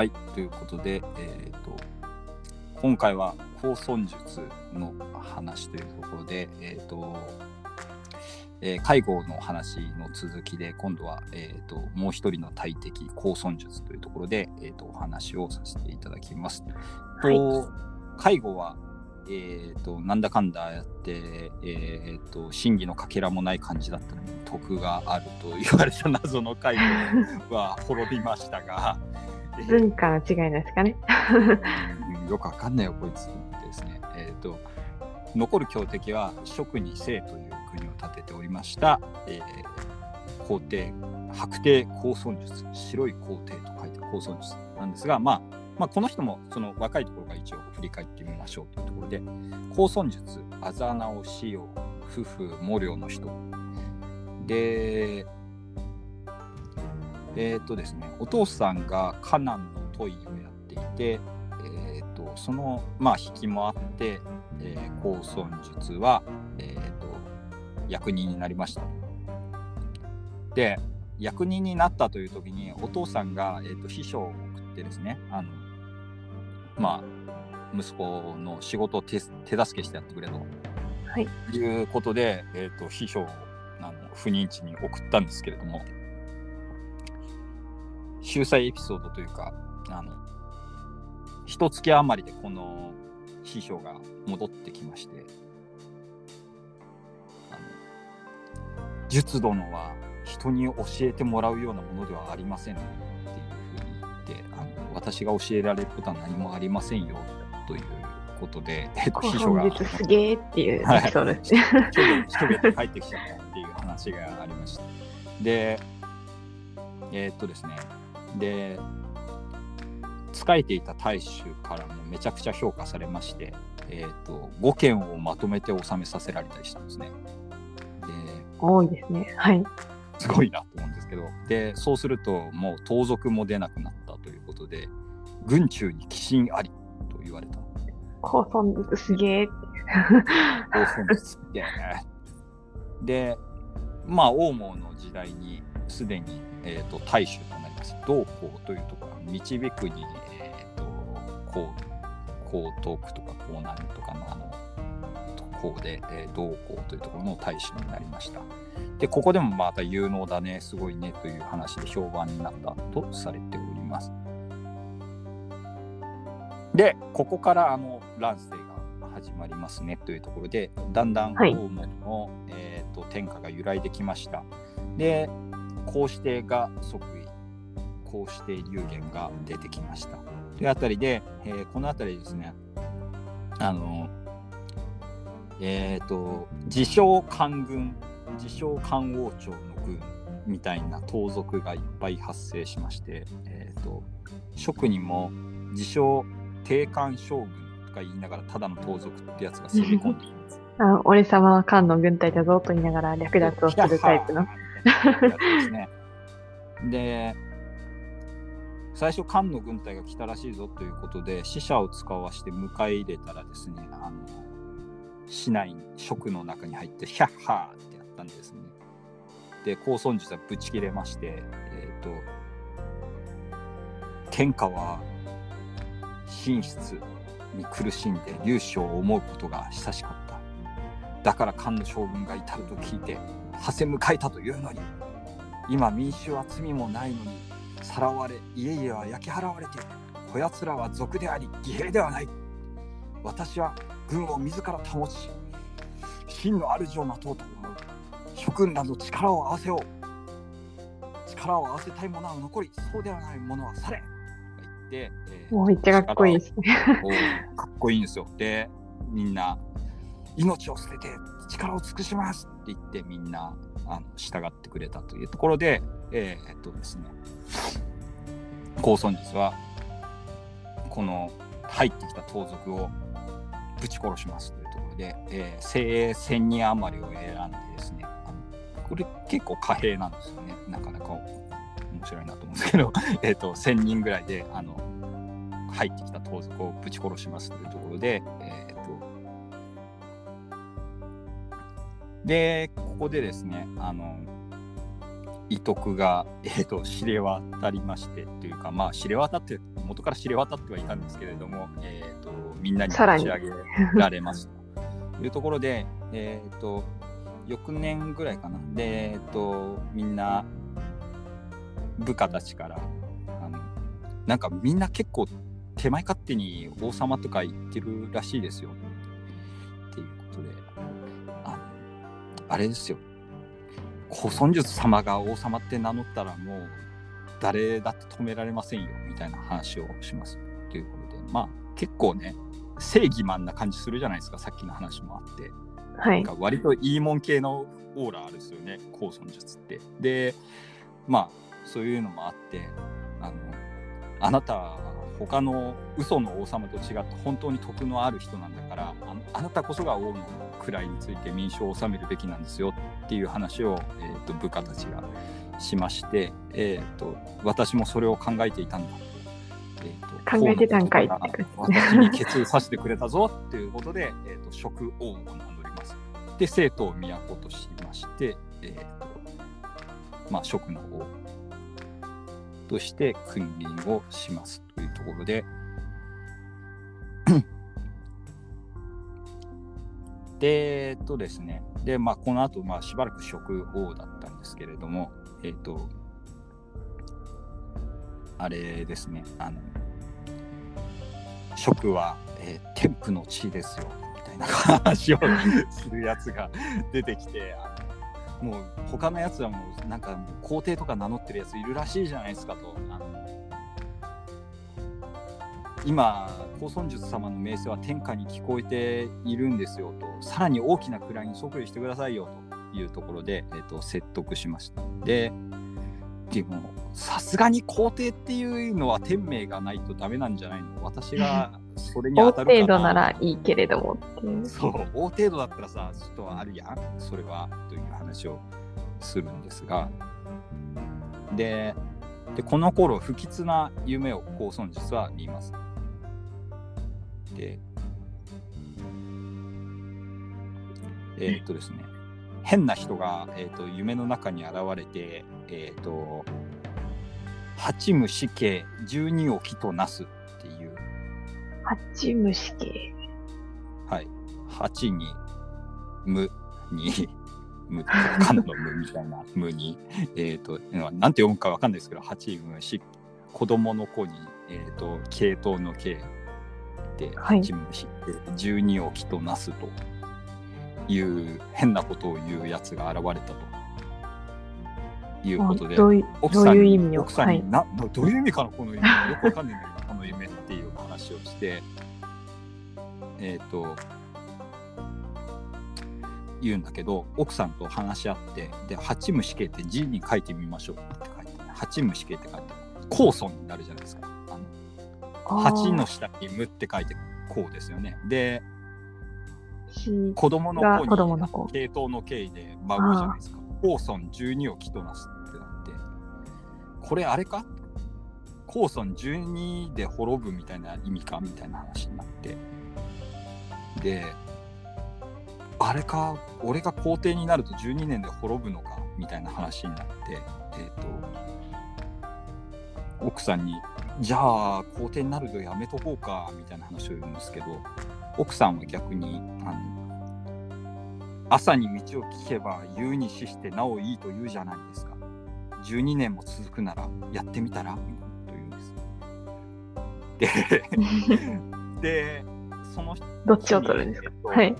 はい、ということで、えー、と今回は高尊術の話というところで、えーとえー介護の話の続きで今度は、えー、ともう一人の大敵高尊術というところで、えー、とお話をさせていただきます。はいと介護はえー、となんだかんだやって、えー、と真偽のかけらもない感じだったのに徳があると言われた謎の介護は滅びましたが、えー文化の違いですかね。う んよくわかんないよこいつですね、えー、と残る強敵は蜀に清という国を建てておりました、えー皇帝白帝高尊術白い皇帝と書いて高尊術なんですが、まあ、まあこの人もその若いところが一応振り返ってみましょうというところで高尊術あざなおしよ夫婦毛量の人。でえーっとですね、お父さんがカナンのトイをやっていて、えーっとその、まあ、引きもあって、えー、高尊術は、えーっと役人になりました。で役人になったという時にお父さんが、えーっと秘書を送ってですねあのまあ息子の仕事を手手助けしてやってくれとはい。いうことで、えー、と秘書をあの不妊地に送ったんですけれども秀才エピソードというかあの一月余りでこの秘書が戻ってきましてあの術殿は人に教えてもらうようなものではありませんっていうふうに言ってあの私が教えられることは何もありませんよということで、えっと高秘書がすげーっていうエピソードですね。一人一人で帰ってきちゃったっていう話がありました。で、えーっとですね、で、仕えていた大衆からもめちゃくちゃ評価されまして、えーっと5件をまとめて収めさせられたりしたんですね。で、多いですね。はい。すごいなと思うんですけど、で、そうするともう盗賊も出なくなったということで、軍中に寄進ありと言われた。高尊術すげーって。高尊術ってね。で、まあ、王毛の時代にすでに、えー、と大衆とます。道公というところは導くに、えー、とこう江東区とか江南とかのあのこうで、えー、道公というところの大衆になりました。で、ここでもまた有能だね、すごいねという話で評判になったとされております。で、ここからあの乱世が始まりますねというところで、だんだんはい王門の、えー、と天下が揺らいできました。で、皇子帝が即位、皇子帝流言が出てきました。というあたりで、えーこのあたりですね、あの、えっ、と、自称官軍、自称官王朝の軍みたいな盗賊がいっぱい発生しまして、えっ、と、職にも自称定官将軍とか言いながらただの盗賊ってやつが攻め込んできます。あ俺様は漢の軍隊だぞと言いながら略奪をするタイプの。やつですね。で、最初、漢の軍隊が来たらしいぞということで、死者を使わして迎え入れたらですね、あの市内、職の中に入って、ヒャッハーってやったんですね。で、高尊術はぶち切れまして、えっ、と、天下は寝室に苦しんで粒子を思うことが久しかった。だから漢の将軍が至ると聞いて、馳せ迎えたというのに今民衆は罪もないのにさらわれ家々は焼き払われてこやつらは賊であり義兵ではない。私は軍を自ら保ち真の主を待とうと思う。諸君らの力を合わせよう。力を合わせたい者は残りそうではない者は去れ。えーもうめっちゃかっこいいですね。おかっこいいんですよ。で、みんな、命を捨てて力を尽くします。って言って、みんなあの従ってくれたというところで、えーっとですね、高尊術は、この入ってきた盗賊をぶち殺しますというところで、え精鋭1000人余りを選んでですね、これ結構貨幣なんですよね。なかなか面白いなと思うんですけど、えっと、1000人ぐらいで、あの、入ってきた盗賊をぶち殺しますというところで、えでここでですねあの遺徳が、えー、と知れ渡りましてというかまあ知れ渡って元から知れ渡ってはいたんですけれども、えー、とみんなにさらに。打ち上げられますと いうところで、えー、と翌年ぐらいかな。で、えー、とみんな部下たちからあのなんかみんな結構手前勝手に王様とか言ってるらしいですよあれですよ古孫術様が王様って名乗ったらもう誰だって止められませんよみたいな話をしますということでまあ結構ね正義マンな感じするじゃないですかさっきの話もあってはい。なんか割といいもん系のオーラあるですよね高尊術って。でまあそういうのもあってあのあなたは他の嘘の王様と違って本当に徳のある人なんだからあのあなたこそが王の位について民衆を治めるべきなんですよっていう話を、えー、と部下たちがしまして、えー、と私もそれを考えていたんだ。えーと考えてたんかいって私に決意させてくれたぞっていうことで、えー、と職王を名乗ります。で生徒を都としまして、えーとまあ、職の王として君臨をしますというところで。でえっとですね。で、まあ、この後、まあしばらく職王だったんですけれどもえっ、とあれですね。あの職は、えー天賦の地ですよみたいな話をするやつが出てきてもう他のやつはもうなんか皇帝とか名乗ってるやついるらしいじゃないですかと。あの今高尊術様の名声は天下に聞こえているんですよと。さらに大きな位に即位してくださいよと。いうところで、えー、と説得しました。ででもさすがに皇帝っていうのは天命がないとダメなんじゃないの？私がそれに大当たるかな。程度ならいいけれどもっていう。そう、大程度だったらさ、ちょっとあるやん、それは、という話をするんですが、で、でこの頃、不吉な夢を高尊術は見ます。で、えーっとですね、変な人が、えーっと夢の中に現れて、えーっと、八虫死刑12を木となす八虫系。はい。8に、無に、無、かんの無みたいな 無に、えっ、と、なんて読むかわかんないですけど、8無し、子供の子に、えっ、と、系統の系で、はい8無し、12を木となすという変なことを言うやつが現れたということで、どういう意味を？奥さんに、はい。ななどういう意味かなこの夢よくわかんないんだ話をしてえっ、と言うんだけど奥さんと話し合ってで八虫系って字に書いてみましょう。って書いて八虫系って書いて高尊になるじゃないですか。あの八の下に無って書いてこうですよね。でし子供のが子に子供の子。系統の系で孫じゃないですか。高尊12を木となすってなって、これあれか高尊12で滅ぶみたいな意味かみたいな話になって、で、あれか、俺が皇帝になると12年で滅ぶのかみたいな話になって、えっ、と、奥さんに、じゃあ皇帝になるとやめとこうかみたいな話を言うんですけど、奥さんは逆にあの朝に道を聞けば夕に死してなおいいと言うじゃないですか。12年も続くならやってみたらみたいな。こと言うんでそのどっちを取るんですか？えっとはい。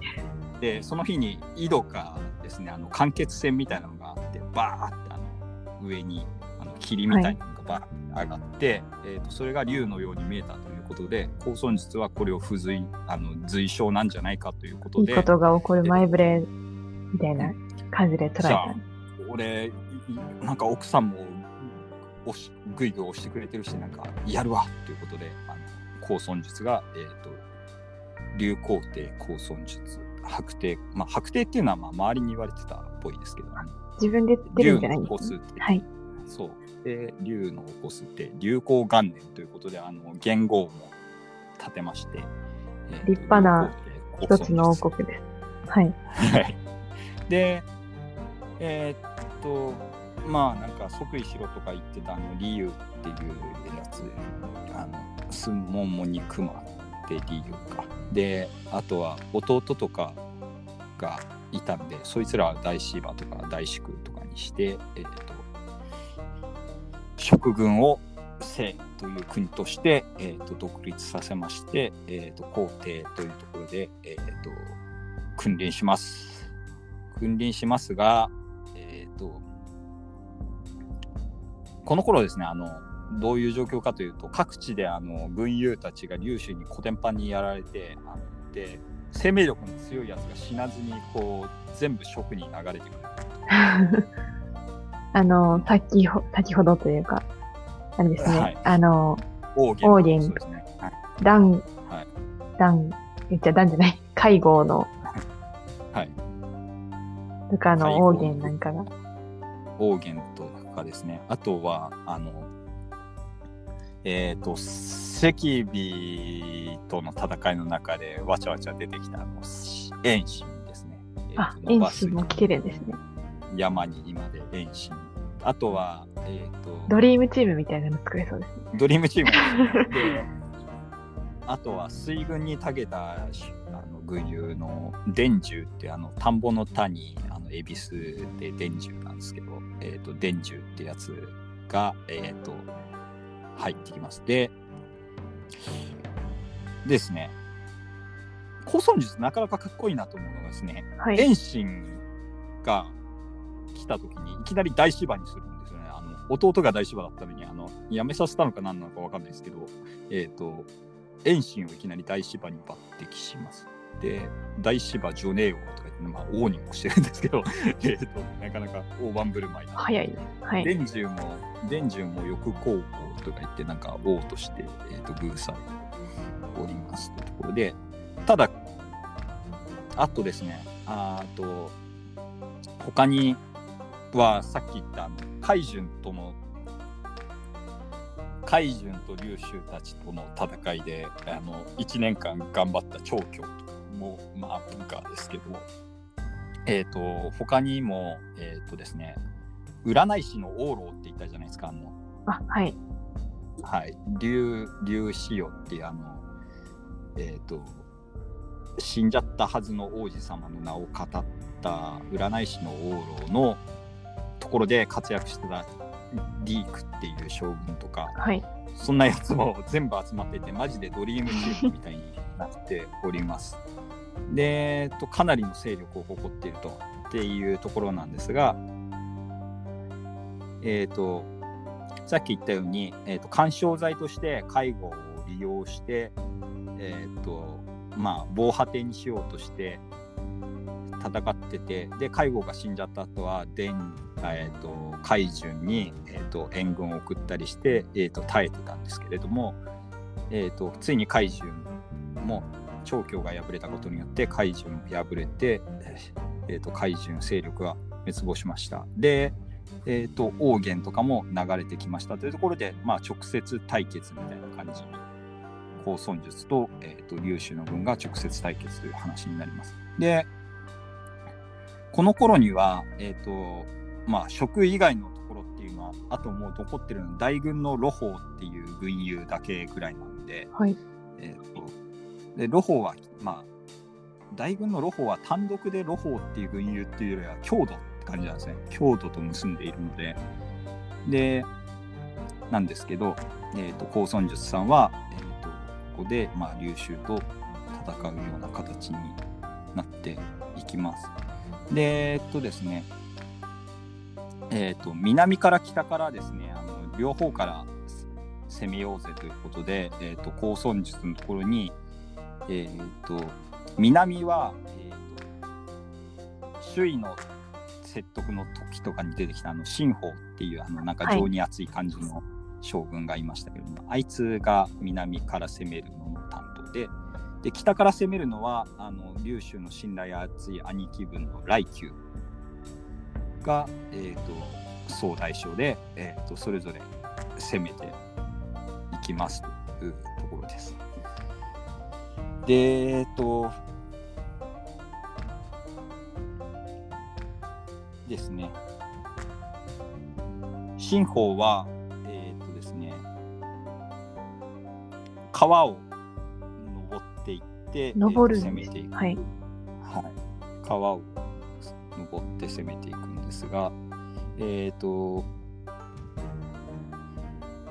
でその日に井戸がですねあの間欠泉みたいなのがあってバーってあの上にあの霧みたいなのがバーって上がって、えー、とそれが竜のように見えたということで高尊術はこれを不随あの随象なんじゃないかということでいいことが起こる前触れみたいな感じで捉えた。俺いいなんか奥さんも押しぐいぐい押してくれてるしなんかやるわということであの高尊術が、えー、と竜皇帝高尊術白帝まあ白帝っていうのはまあ周りに言われてたっぽいですけどあの自分で出るんじゃないですね？起こすってはい。そうで竜の起こすって流行元年ということであの元号も立てまして、えーと立派な一つの王国です。はい。はい。で、えーっと、まあなんか即位しろとか言ってたあの理由っていうやつあのすんもんもにくまって理由か。であとは弟とかがいたんでそいつらは大芝とか大宿とかにして、えー、と食軍を清という国として、えー、と独立させまして、えー、と皇帝というところで、えー、と君臨します。君臨しますが、えー、とこの頃ですねあのどういう状況かというと各地であの軍友たちが劉州にコテンパンにやられてあので生命力の強いやつが死なずにこう全部食に流れてくる。あの、先ほ先ほどというか、あれですね、はい。あの、王元王元。そうですね、はい。ダン、はい。ダン、言っちゃダンじゃない、介護の、はい、とかの介護王元なんかが。王元とかですね。あとはあのえっ、と赤尾との戦いの中でわちゃわちゃ出てきたあの遠心ですね、えーあと、遠心も来てるんですね。山に今で遠心あとはえっ、とドリームチームみたいなの作れそうですね。ドリームチーム。であとは水軍に長けたしあの伝授ってあの田んぼの田にあの恵比寿で伝授なんですけど、えー、と伝授ってやつが、えー、と入ってきます。でですね高尊術なかなかかっこいいなと思うのがですね、はい。遠心が来た時にいきなり大芝にするんですよね。あの弟が大芝だったのにあの辞めさせたのか何なのか分かんないですけど、えっ、と、遠心をいきなり大芝に抜擢します。で、大芝ジョネー王とか言って、まあ、王にもしてるんですけど、えっと、なかなか大盤振る舞いな。早い。はい。伝授も、伝授も翼高校とか言って、なんか王として、えっ、と、偶祭おりますというところで、ただ、あとですね、あーと、他にはさっき言った海順との、海順と劉州たちとの戦いで、あの、1年間頑張った長教とかも、まあ、文化ですけど、えっ、と、他にも、えっ、とですね、占い師の王老って言ったじゃないですか、あの、あ、はい。はい、竜、竜子よっていうあの、えっ、と、死んじゃったはずの王子様の名を語った占い師の王老のところで活躍してたリークっていう将軍とか、はい。そんなやつも全部集まってて、マジでドリームチームみたいになっております。で、えっと、かなりの勢力を誇っていると。っていうところなんですが、えっ、と、さっき言ったように、えー、と緩衝材として介護を利用して、えっ、と、まあ、防波堤にしようとして戦ってて、で、介護が死んじゃった後は、伝えー、と海順に、えー、と援軍を送ったりして、えー、と耐えてたんですけれども、えー、とついに海順も長教が敗れたことによって海順も敗れて、えー、と海順勢力が滅亡しました。で、えー、と王元とかも流れてきましたというところで、まあ、直接対決みたいな感じに高尊術と,、えー、と劉州の軍が直接対決という話になります。でこの頃には、えーとまあ、職以外のところっていうのはあともう残ってるのは大軍の露法っていう軍友だけぐらいなんで、はい。えー、とで露法はまあ大軍の露法は単独で露法っていう軍友っていうよりは強度って感じなんですね。強度と結んでいるので。でなんですけど、えー、と高尊術さんは、えー、とここで、まあ、劉州と戦うような形になっていきます。でえっとですねえー、と南から北からですねあの両方から攻めようぜということで、えー、と高尊術のところに、えー、と南は、えー、と周囲の説得の時とかに出てきたあの新法っていうあのなんか情に熱い感じの将軍がいましたけども、あいつが南から攻めるのの担当でで北から攻めるのはあの劉州の信頼厚い兄貴分の来宮が、えー、と総大将で、えー、とそれぞれ攻めていきますというところです。で、えっ、と、ですね。新法は、えーっとですね、川を登っていって、登るえーと攻めていく。はい。はい、川を登って攻めていくんですが、えっ、と、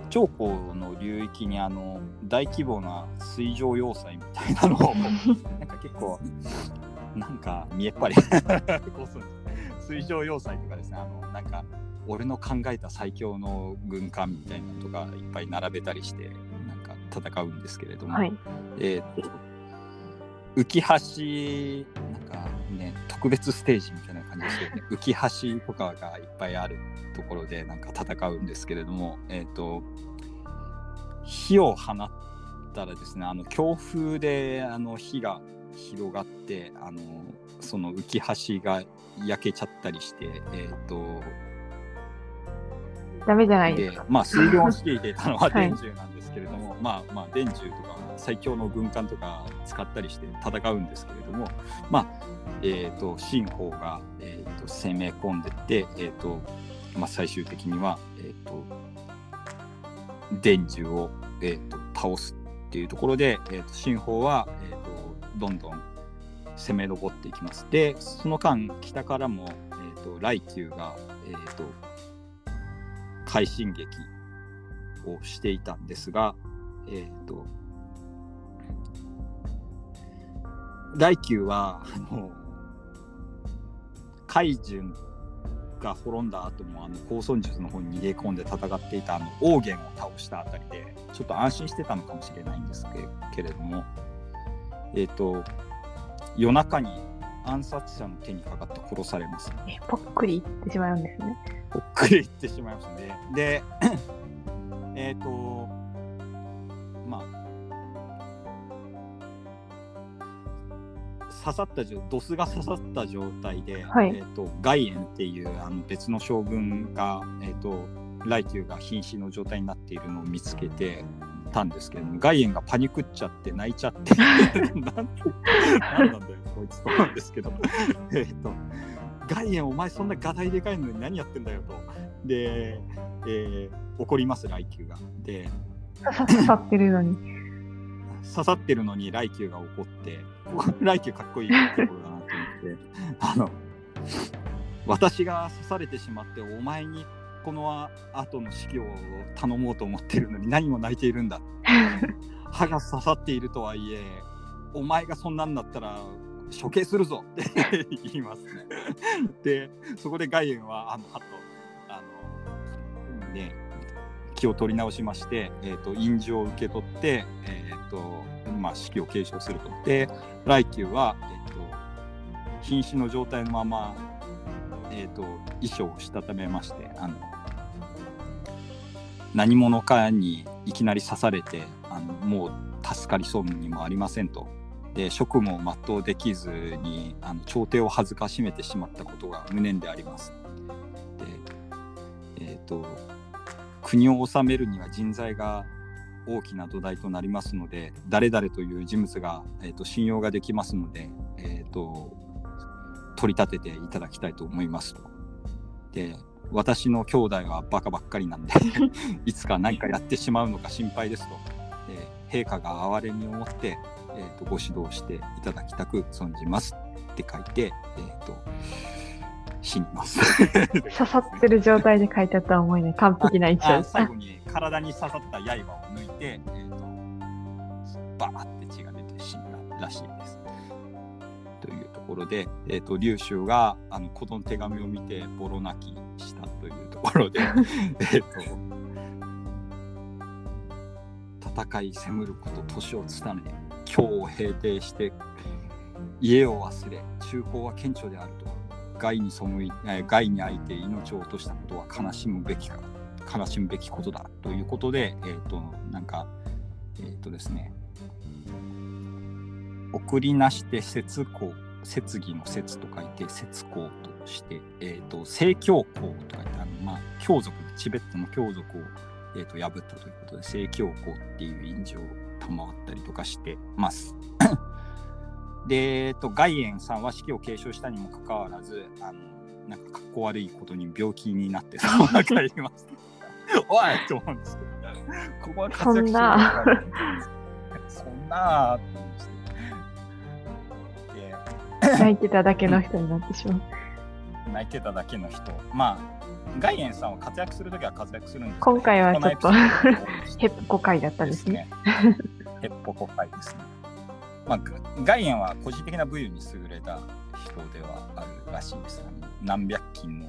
長江の流域にあの大規模な水上要塞みたいなのを なんか結構なんか見えっ張り。水上要塞とかですね。あのなんか俺の考えた最強の軍艦みたいなのとかいっぱい並べたりしてなんか戦うんですけれども、はい。えーと浮橋なんかね特別ステージみたいな感じですよね浮橋とかがいっぱいあるところでなんか戦うんですけれどもえっ、と火を放ったらですねあの強風であの火が広がってあのその浮橋が焼けちゃったりしてえっ、とダメじゃないですか。でまあ水量していたのははい電柱なんですけれども、まあまあ電柱とか最強の軍艦とか使ったりして戦うんですけれどもまあえっ、と新法が、えー、と攻め込んでってえっ、とまあ最終的にはえっ、と電柱を、えー、と倒すっていうところで、えー、と新法は、えー、とどんどん攻め上っていきます。でその間北からも、えー、と来宮が、えー、と快進撃をしていたんですが、えっ、と、来宮は、あの、海順が滅んだ後も、あの、高尊術の方に逃げ込んで戦っていた、あの、王元を倒したあたりで、ちょっと安心してたのかもしれないんですけけれども、えっ、と、夜中に暗殺者の手にかかって殺されます。えぽっくりいってしまうんですね。ぽっくりいってしまいましたね。で、えっと、まあ、刺さった状ドスが刺さった状態で、はい。えっと外縁っていうあの別の将軍が、えっと来宮が瀕死の状態になっているのを見つけてたんですけども外縁がパニクっちゃって泣いちゃってなんなんだよこいつと思うんですけど えっと外縁お前そんなガタイでかいのに何やってんだよと。で、えー怒ります来宮が。で刺さってるのに。刺さってるのに来宮が怒って 来宮かっこいいところだなと思って あの私が刺されてしまってお前にこの後の指揮を頼もうと思ってるのに何も泣いているんだ歯が刺さっているとはいえお前がそんなんだったら処刑するぞって言いますね。でそこで外縁はあのはとあのね気を取り直しまして、えー、と印状を受け取って、えーとまあ、指揮を継承すると。で来宮は、えー、と瀕死の状態のまま、えー、と衣装をしたためましてあの何者かにいきなり刺されてあのもう助かりそうにもありませんと。で職務を全うできずにあの朝廷を恥ずかしめてしまったことが無念であります。でえっ、と国を治めるには人材が大きな土台となりますので誰々という人物が、えー、と信用ができますので、えー、と取り立てていただきたいと思いますと。で私の兄弟はバカばっかりなんで いつか何かやってしまうのか心配ですと。で陛下が哀れみを持って、えー、とご指導していただきたく存じますって書いて、えー、と死にます。刺さってる状態で書いてあったら思いね。完璧な位置あです。最後に体に刺さった刃を抜いて、えー、とバーって血が出て死んだらしいです。というところで、えー、と劉州があのこの手紙を見てボロ泣きしたというところで えっと戦い迫ること年をつたね今日を平定して家を忘れ中高は顕著であると害に背い害に遭いて命を落としたことは悲しむべきか悲しむべきことだということでえっ、となんかえっ、とですね送りなして節公節義の節と書いて節公として、えー、と正教皇と書いてあの、まあ、教族チベットの教族を、えー、と破ったということで正教皇っていう印字を賜ったりとかしてます。で、えー、と外縁さんは式を継承したにもかかわらずあのなんかかっこ悪いことに病気になってそうなります。おいって思うんですけど、ここは活躍してるのかそんなーって思うんですけど。泣いてただけの人になってしまう。で、泣いてただけの人。まあ、外苑さんは活躍するときは活躍するんですけど今回はちょっと ヘッポ会だったんですね。ヘッポコ会ですね。まあ、外苑は個人的な武勇に優れた人ではあるらしいです。あの何百斤の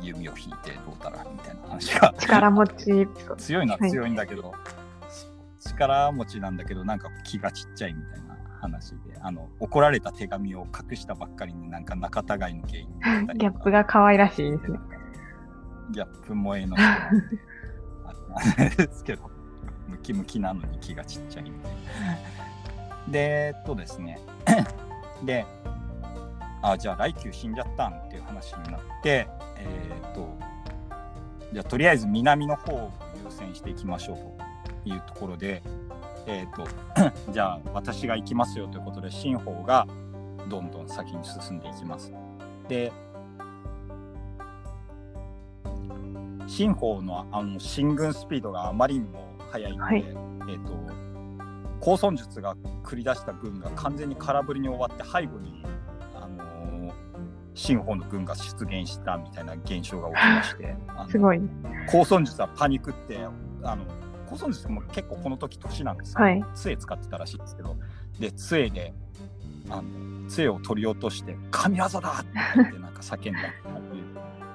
弓を引いてどうたらみたいな話が力持ち。強いのは強いんだけど、力持ちなんだけどなんか気がちっちゃいみたいな話であの怒られた手紙を隠したばっかりになんか仲違いの原因ギャップが可愛らしいですね。ギャップ萌えのですけどムキムキなのに気がちっちゃいみたいな。でえっとですね であじゃあ来球死んじゃったんっていう話になってえーっとじゃあとりあえず南の方を優先していきましょうというところでえーっと じゃあ私が行きますよということで新法がどんどん先に進んでいきます。で新法のあの進軍スピードがあまりにも速いので、はいえっ、と高尊術が繰り出した軍が完全に空振りに終わって背後にあのー新法の軍が出現したみたいな現象が起きましてすごい。高尊術はパニックってあの高尊術も結構この時年なんですよ、はい。杖使ってたらしいんですけどで杖であの杖を取り落として「神業だ!」ってなんか叫んだっていう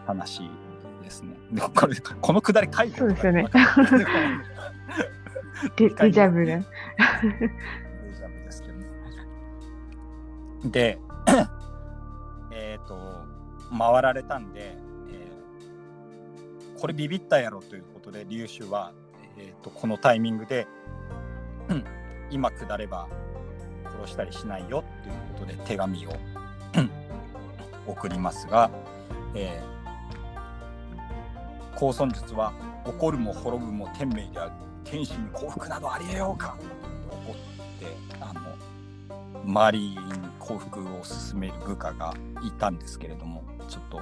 話ですね。でこれこのくだり書いてそうですよね デデデジャブが。デジャブですけどね。で、えっと、回られたんで、えーこれビビったやろということで、劉州は、えー、とこのタイミングで、う ん今下れば殺したりしないよということで手紙をうん 送りますが、えー高尊術は怒るも滅ぶも天命である天使に降伏などありえようか怒ってあの周りに降伏を進める部下がいたんですけれどもちょっと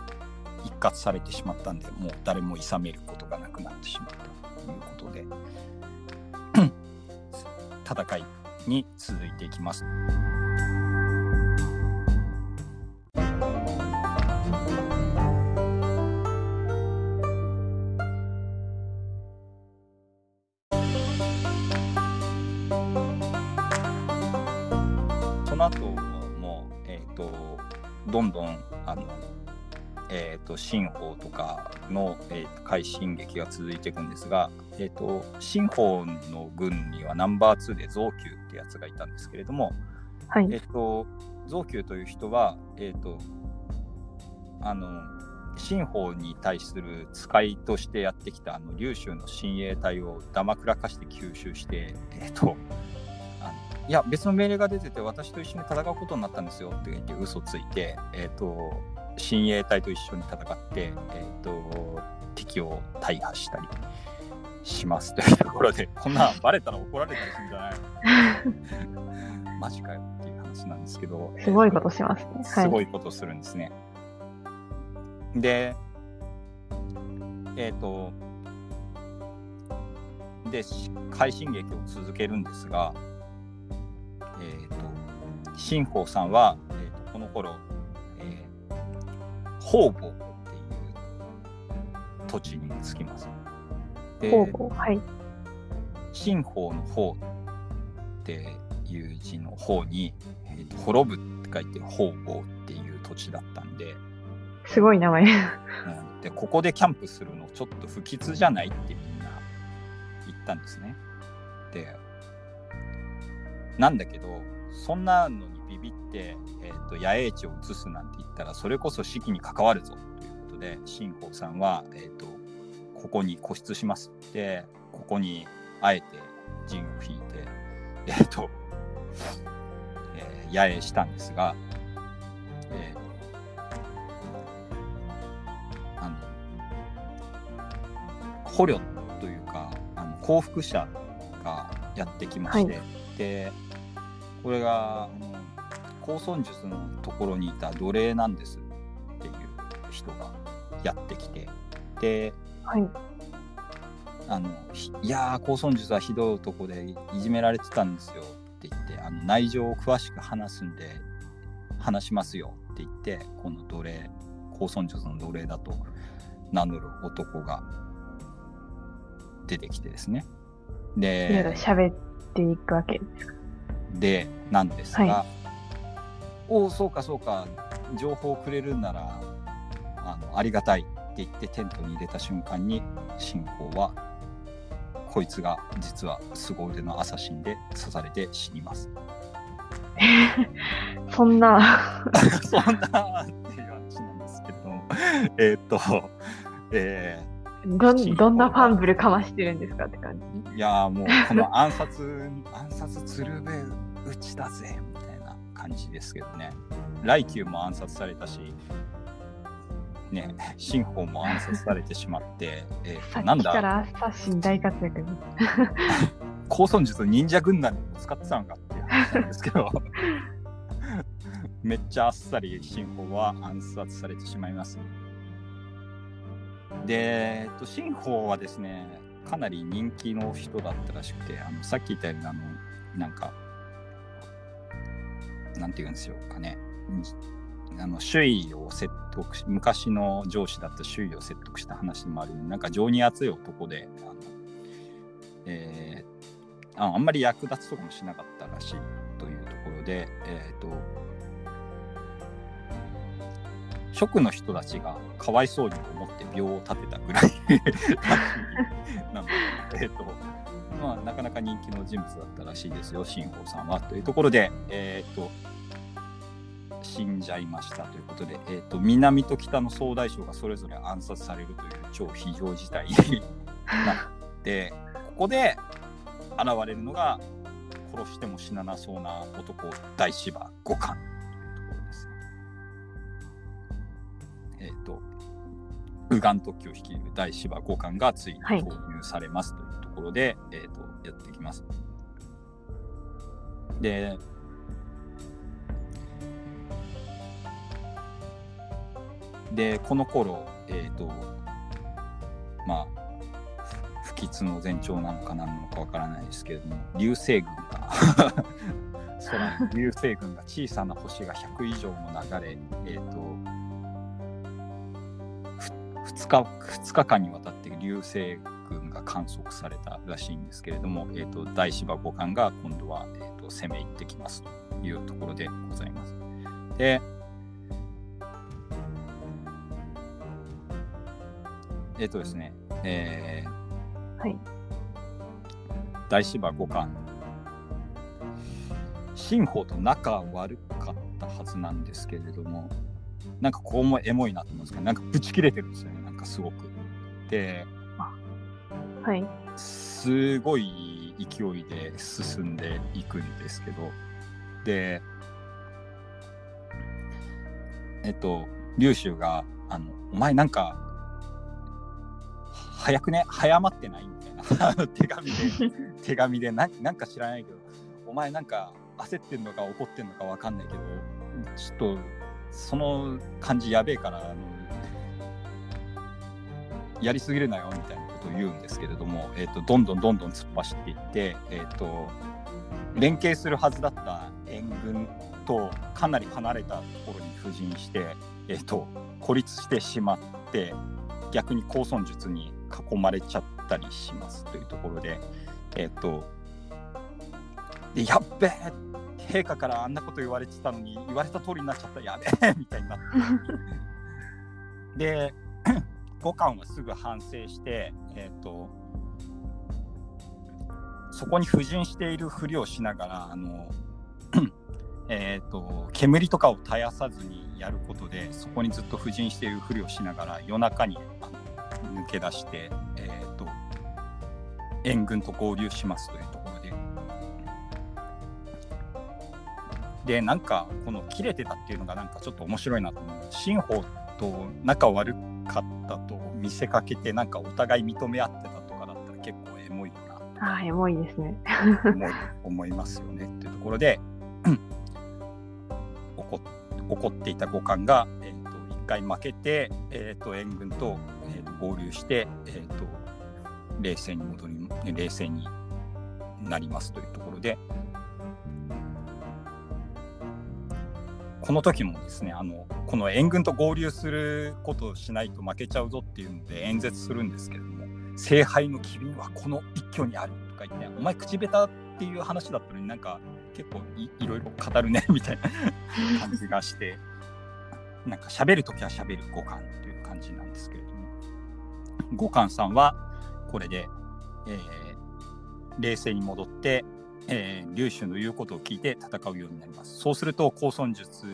一括されてしまったんでもう誰も諌めることがなくなってしまったということで 戦いに続いていきます。とどんどんあのえっ、と新法とかの、えーと快進撃が続いていくんですが、えっ、と新法の軍にはナンバー2で増久ってやつがいたんですけれども、はい。えっ、と増久という人はえっ、とあの新法に対する使いとしてやってきたあの劉州の親衛隊をだまくらかして吸収して、えっといや別の命令が出てて私と一緒に戦うことになったんですよって言って嘘ついて、えっと親衛隊と一緒に戦って、えっと敵を大破したりしますというところで こんなんバレたら怒られたりするんじゃない？マジかよっていう話なんですけどすごいことしますね。すはい。ごいことするんですね。で、えっ、と、で、し快進撃を続けるんですが、えっ、と、新法さんは、えー、とこの頃、えー、方々っていう土地に着きます。で方々。はい。新法の方っていう字の方に、えーと滅ぶって書いて方々っていう土地だったんで、すごい名前。うんでここでキャンプするのちょっと不吉じゃないってみんな言ったんですね。でなんだけどそんなのにビビって、えー、と野営地を移すなんて言ったらそれこそ士気に関わるぞということで新法さんは、えー、とここに固執しますでここにあえて陣を引いてえっ、と、えー野営したんですが、えーあの捕虜というかあの降伏者がやってきまして、はでこれが高尊術のところにいた奴隷なんです。っていう人がやってきて。ではい。あのひいやー高尊術はひどい男でいじめられてたんですよ。って言ってあの内情を詳しく話すんで話しますよ。って言ってこの奴隷高尊術の奴隷だと名乗る男が出てきてですね。で喋っていくわけですか？でなんですが、はおおそうかそうか情報をくれるんならあのありがたいって言ってテントに入れた瞬間に信仰はこいつが実は凄腕のアサシンで刺されて死にます。そんな、そんなっていう話なんですけれどもえーっとえどんどんなファンブルかましてるんですかって感じ。ーいやーもうこの暗殺 暗殺鶴瓶打ちだぜみたいな感じですけどね。来宮も暗殺されたしね新法も暗殺されてしまって、えーなんだきからアッサシン大活躍。高尊術忍者軍団にも使ってたのかっていう話なんですけど。めっちゃあっさり新法は暗殺されてしまいますで、えっと、新法はですねかなり人気の人だったらしくてあのさっき言ったようにあのなんかなんて言うんですよかね。あの周囲を説得し昔の上司だった周囲を説得した話でもあるなんか情に熱い男であの、えーああんまり役立つとかもしなかったらしいというところで、えー、と職の人たちがかわいそうに思って病を立てたぐらいなので、えーとまあ、なかなか人気の人物だったらしいですよ新法さんは。というところで、えー、と死んじゃいましたということで、えー、と南と北の総大将がそれぞれ暗殺されるという超非常事態になってここで現れるのが殺しても死ななそうな男大芝五冠。えっ、と右岸特許を率いる大芝五冠がついに投入されますというところで、えっ、とやってきます。ででこの頃えっ、とまあ不吉の前兆なのか何なのかわからないですけれども流星群が空 流星群が小さな星が100以上も流れ、えー、と 2, 日2日間にわたって流星群が観測されたらしいんですけれども、えー、と大芝五冠が今度は、えー、と攻め入ってきますというところでございます。でえっ、とですね、えーはい。大芝五冠新法と仲悪かったはずなんですけれどもなんかここもエモいなと思うんですけどなんかブチ切れてるんですよねかすごくではい。すごい勢いで進んでいくんですけどでえっと龍州があの「お前なんか早くね早まってない?」みたいな 手紙で 手紙でななんか知らないけどお前なんか焦ってんのか怒ってんのかわかんないけどちょっとその感じやべえからあのやりすぎるなよみたいなことを言うんですけれども、えー、とどんどんどんどん突っ走っていって、えー、と連携するはずだった援軍とかなり離れたところに布陣して、えー、と孤立してしまって逆に高尊術に囲まれちゃったりしますというところで、えっ、とでやっべえ陛下からあんなこと言われてたのに言われた通りになっちゃった。やべえみたいになって。で五冠はすぐ反省して、えっとそこに布陣しているふりをしながらあの えー、と煙とかを絶やさずにやることでそこにずっと布陣しているふりをしながら夜中にあの抜け出して、えー、と援軍と合流しますというところで。でなんかこの切れてたっていうのがなんかちょっと面白いなと思う。新法と仲悪かったと見せかけてなんかお互い認め合ってたとかだったら結構エモいよなああ、エモいですね。思い思いますよねっていうところで 怒っ怒っていた五冠が、えー、と1回負けて、えー、と援軍と,、えー、と合流して、えー、と冷静に戻り、ね冷静になりますというところで、この時もですね、あのこの援軍と合流することをしないと負けちゃうぞっていうので演説するんですけれども、聖杯の機敏はこの一挙にあるとか言って、ねお前口下手っていう話だったのになんか結構い いろいろ語るねみたいな感じがして、なんか喋るときは喋る五感という感じなんですけれども、五感さんはこれで、えー冷静に戻って、えー、劉州の言うことを聞いて戦うようになります。そうすると、高孫術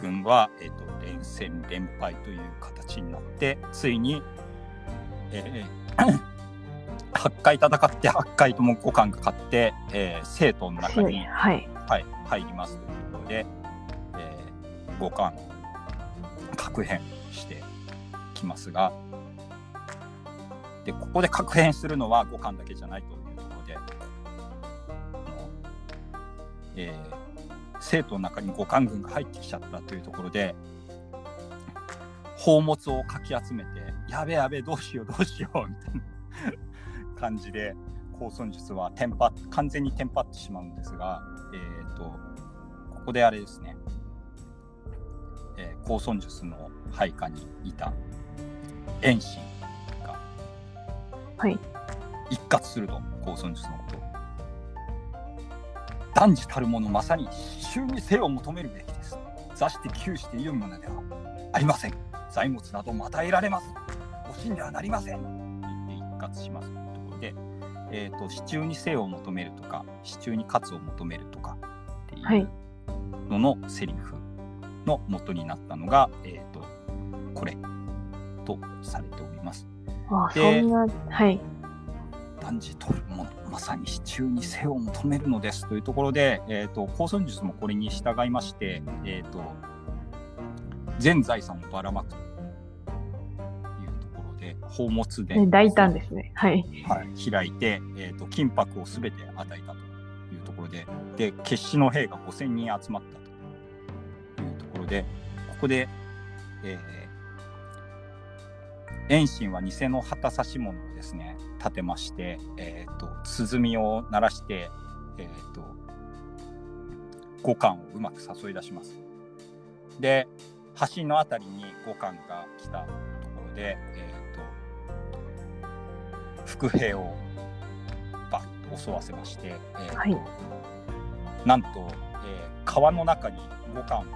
軍は、えー、と連戦連敗という形になって、ついに、えー8回戦って8回とも五冠が勝って、えー、生徒の中に、はい。はい、入りますというところで、えー、五冠確変してきますがでここで確変するのは五冠だけじゃないとえー生徒の中に五冠軍が入ってきちゃったというところで宝物をかき集めてやべやべどうしようどうしようみたいな 感じで高孫術はテンパ完全にテンパってしまうんですが、えー、とここであれですね、えー、高孫術の配下にいた遠心がはい。一括すると高孫術のことを断じたるものまさに衆に生を求めるべきです。座して窮しているものではありません。財物なども与えられます。おしんではなりません。って言って一括しますというところで、えー、と支柱に生を求めるとか支柱に勝を求めるとかってはい。いうののセリフの元になったのが、えー、とこれとされております。でんな、はい。断じ取るものまさに支柱に背を求めるのですというところで、えー、と高孫術もこれに従いまして、えー、と全財産をばらまくというところで宝物ね殿大胆ですね。はい。はい、開いて、えー、と金箔をすべて与えたというところでで決死の兵が5000人集まったというところでここで、えー遠心は偽の旗差し物をですね立てまして、えー、と鼓を鳴らして、えー、と五冠をうまく誘い出します。で橋のあたりに五冠が来たところで、えー、と伏兵をバッと襲わせまして、えーとはいなんと、えー川の中に五冠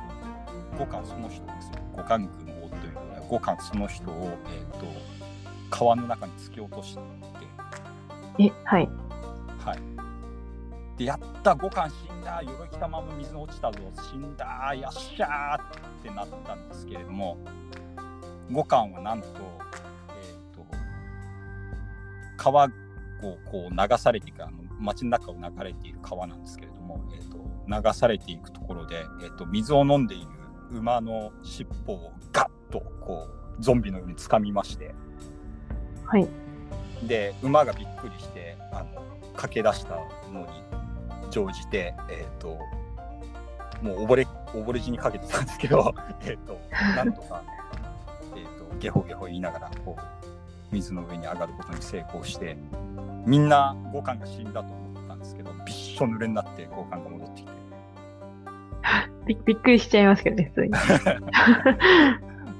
五冠その人ですね五冠軍をということで五冠その人を、えー、と川の中に突き落として、え、はい。はい、でやった五冠死んだ鎧着たまま水に落ちたぞ死んだやっしゃーってなったんですけれども五冠はなんと,、えー、と川をこう流されていくあの街の中を流れている川なんですけれども、えー、と流されていくところで、えー、と水を飲んでいる馬の尻尾をガッとこうゾンビのように掴みましてはい。で馬がびっくりしてあの駆け出したのに乗じて、えー、ともう溺れ溺れ死にかけてたんですけど、えー、となんとか、えー、とゲホゲホ言いながらこう水の上に上がることに成功してみんな五冠が死んだと思ったんですけどびっしょ濡れになって五冠が戻ってきて びびっくりしちゃいますけどね、普通に。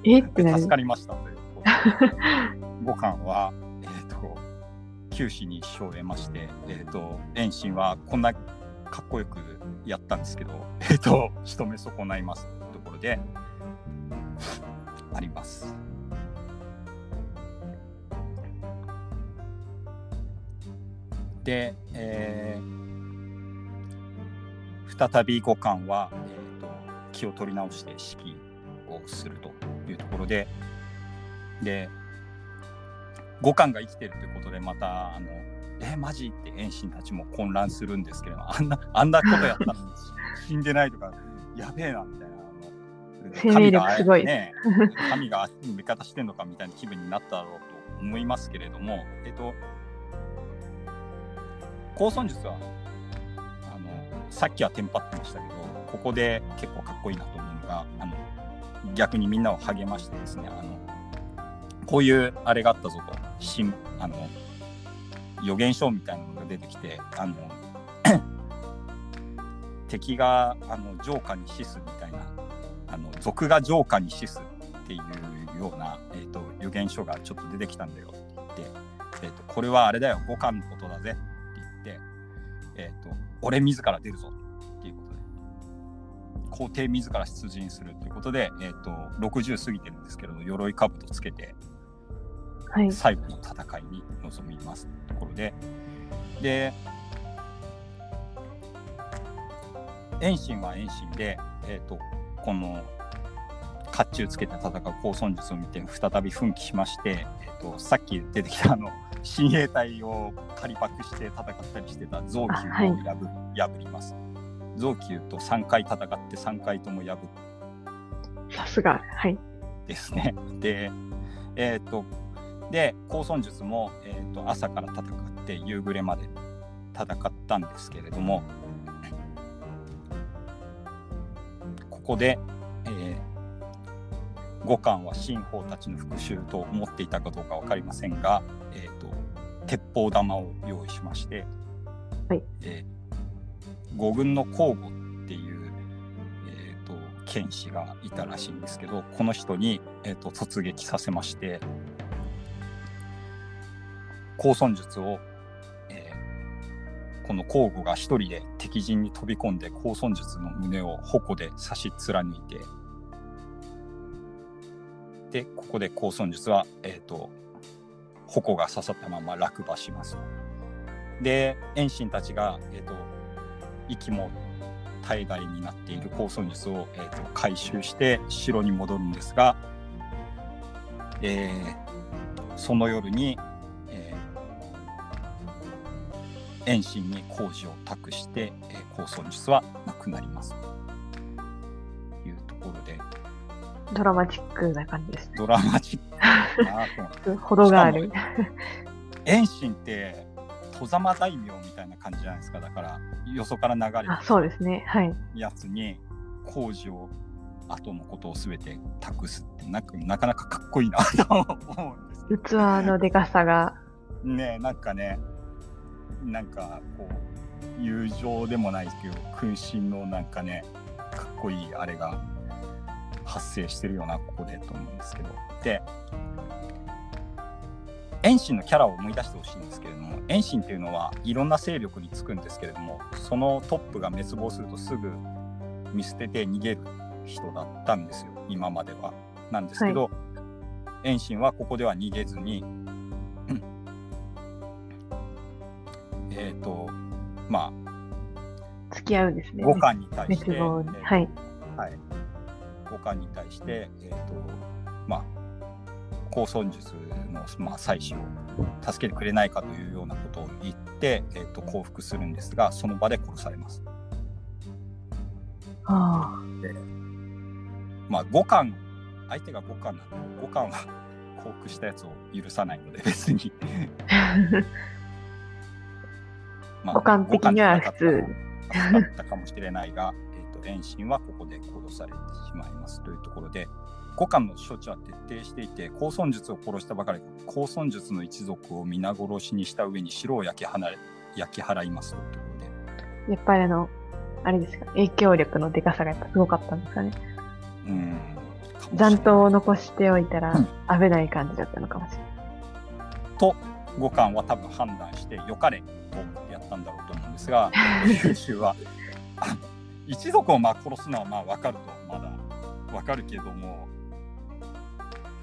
え？って助。かりましたということで五冠は、えー、と九死に一生を得まして、えー、と遠心はこんなかっこよくやったんですけど、えー、と仕留め損ないますというところであります。で、えー再び五冠は、えー、と気を取り直して指揮をするというところでで五冠が生きてるということでまたあのえマジって遠心たちも混乱するんですけれどもあんなあんなことやったのに死んでないとかやべえなみたいなあの生命力すごい。ね、神が味方してんのかみたいな気分になっただろうと思いますけれどもえっと高孫術はあのさっきはテンパってましたけどここで結構かっこいいなと思うのがあの逆にみんなを励ましてですねあのこういうあれがあったぞと。あの予言書みたいなのが出てきてあの 敵があの浄化に死すみたいなあの賊が浄化に死すっていうような、えーと、予言書がちょっと出てきたんだよって言って、えーと、これはあれだよ五感のことだぜって言って、えーと、俺自ら出るぞ皇帝自ら出陣するということで、えー、と60過ぎてるんですけど鎧兜つけて、はい、最後の戦いに臨みますところで。で遠心は遠心で、えーと、この甲冑つけて戦う高尊術を見て再び奮起しまして、えーと、さっき出てきたあの親衛隊を仮パクして戦ったりしてた臓器を破,、はい、破ります。臓器と3回戦って3回とも破っさすが、はい。ですね。で、えっ、ー、と、で、高尊術も、えーと朝から戦って夕暮れまで戦ったんですけれども、こで、えー、五冠は新法たちの復讐と思っていたかどうか分かりませんが、えーと、鉄砲玉を用意しまして、はいえー、五軍の交互っていう、えーと、剣士がいたらしいんですけどこの人に、えーと突撃させまして高尊術をこの交互が一人で敵陣に飛び込んで高尊術の胸を矛で刺し貫いてでここで高尊術は、えーと、矛が刺さったまま落馬します。で遠心たちが、えーと、息も大概になっている高尊術を、えーと、回収して城に戻るんですが、えー、その夜に遠心に工事を託して、えー、高尊術はなくなります。というところで。ドラマチックな感じです、ね、ドラマチックなとほど がある。遠心って戸様大名みたいな感じじゃないですかだからよそから流れてそうですねはいやつに工事を後のことを全て託すってななかなかかっこいいなと思うんです器のでかさがねなんかねなんかこう友情でもないけど君臣のなんかねかっこいいあれが発生してるようなここでと思うんですけどで遠心のキャラを思い出してほしいんですけれども遠心っていうのはいろんな勢力につくんですけれどもそのトップが滅亡するとすぐ見捨てて逃げる人だったんですよ今までは。なんですけど、はい、遠心はここでは逃げずにえっ、ー、と、まあ、付き合うんですね。五感に対して、えー、はい。はい。五感に対して、えっ、ー、と、まあ、高尊術の、まあ、妻子を助けてくれないかというようなことを言って、えーと、降伏するんですがその場で殺されます。はあ、でまあ五感相手が五感なんで五感は 降伏したやつを許さないので別に まあ、五感的には普通。だったかもしれないが、えーと、遠心はここで殺されてしまいますというところで、五感の処置は徹底していて、高尊術を殺したばかり高尊術の一族を皆殺しにした上に城を焼き払焼き払いますというところで。やっぱりあの、あれですか、影響力のでかさがやっぱすごかったんですかね。うん。残党を残しておいたら危ない感じだったのかもしれない。と、五感は多分判断して、よかれと思ってやったんだろうと思うんですが 九州は一族をまあ殺すのはまあ分かるとまだ分かるけども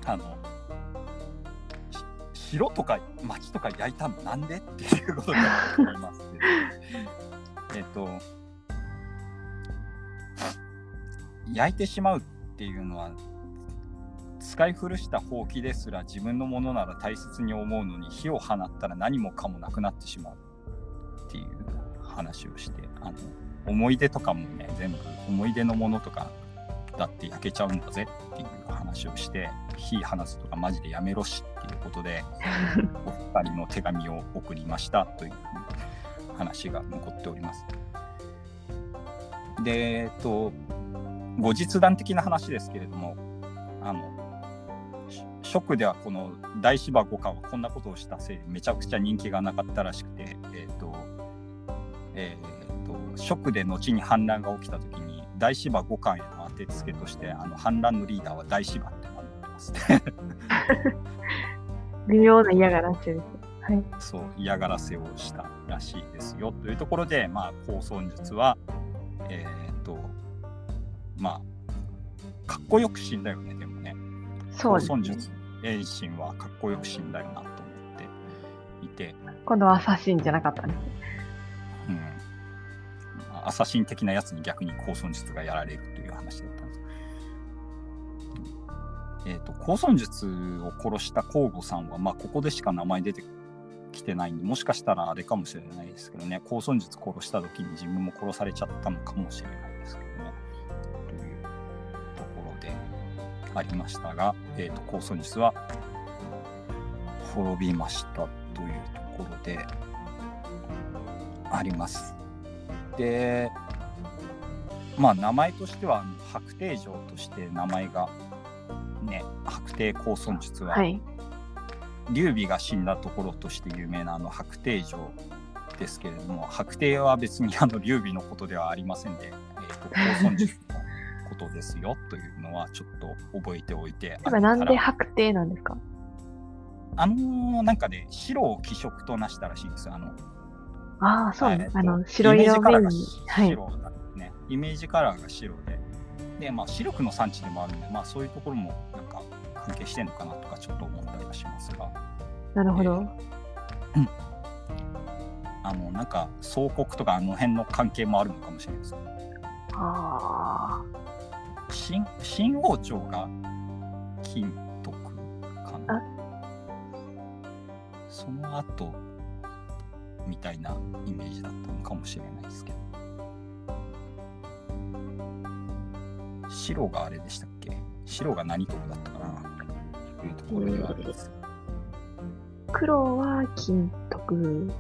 あの城とか町とか焼いたのなんで？っていうことだと思いますけど。えっと焼いてしまうっていうのは使い古したほうきですら自分のものなら大切に思うのに火を放ったら何もかもなくなってしまうっていう話をしてあの思い出とかもね全部思い出のものとかだって焼けちゃうんだぜっていう話をして火放すとかマジでやめろしっていうことで お二人の手紙を送りましたという話が残っております。でえっと後日談的な話ですけれどもあの職ではこの大芝五冠はこんなことをしたせいでめちゃくちゃ人気がなかったらしくて、えっ、と、えっ、と、職で後に反乱が起きた時に大芝五冠への当てつけとして、あの反乱のリーダーは大芝って名乗ってますね。微妙な嫌がらせです。はい。そう嫌がらせをしたらしいですよというところで、まあ、高尊術は、えーっ、と、まあ、かっこよく死んだよね、でもね。そうです、ね高尊。術、遠心はかっこよく死んだよなと思っていて、今度はアサシンじゃなかったんです。アサシン的なやつに逆に高尊術がやられるという話だったんです。えっ、と、高尊術を殺した皇后さんは、まあ、ここでしか名前出てきてないんで、もしかしたらあれかもしれないですけどね、高尊術殺した時に自分も殺されちゃったのかもしれないですけどね。というところでありましたが、えっ、と、高尊術は滅びましたというところであります。で、まあ名前としては白帝城として名前がね、白帝高尊術は、はい。劉備が死んだところとして有名なあの白帝城ですけれども、白帝は別にあの劉備のことではありませんで、えー、と高尊術のことですよというのはちょっと覚えておいて なんで白帝なんですか？あのーなんかね白を気色となしたらしいんですよ。あのああ、そうね。えーとあの、白イメー色ジカラーが面に。はい。白なんですね。イメージカラーが白で。で、まあ、視力の産地でもあるんで、まあ、そういうところもなんか関係してんのかなとかちょっと思ったりはしますが、なるほど。あの、なんか、総国とかあの辺の関係もあるのかもしれないですね。あ新新王朝が金徳かなあ。その後みたいなイメージだったのかもしれないですけど。白があれでしたっけ？白が何徳だったかな？というところではあります。あ。黒は金徳。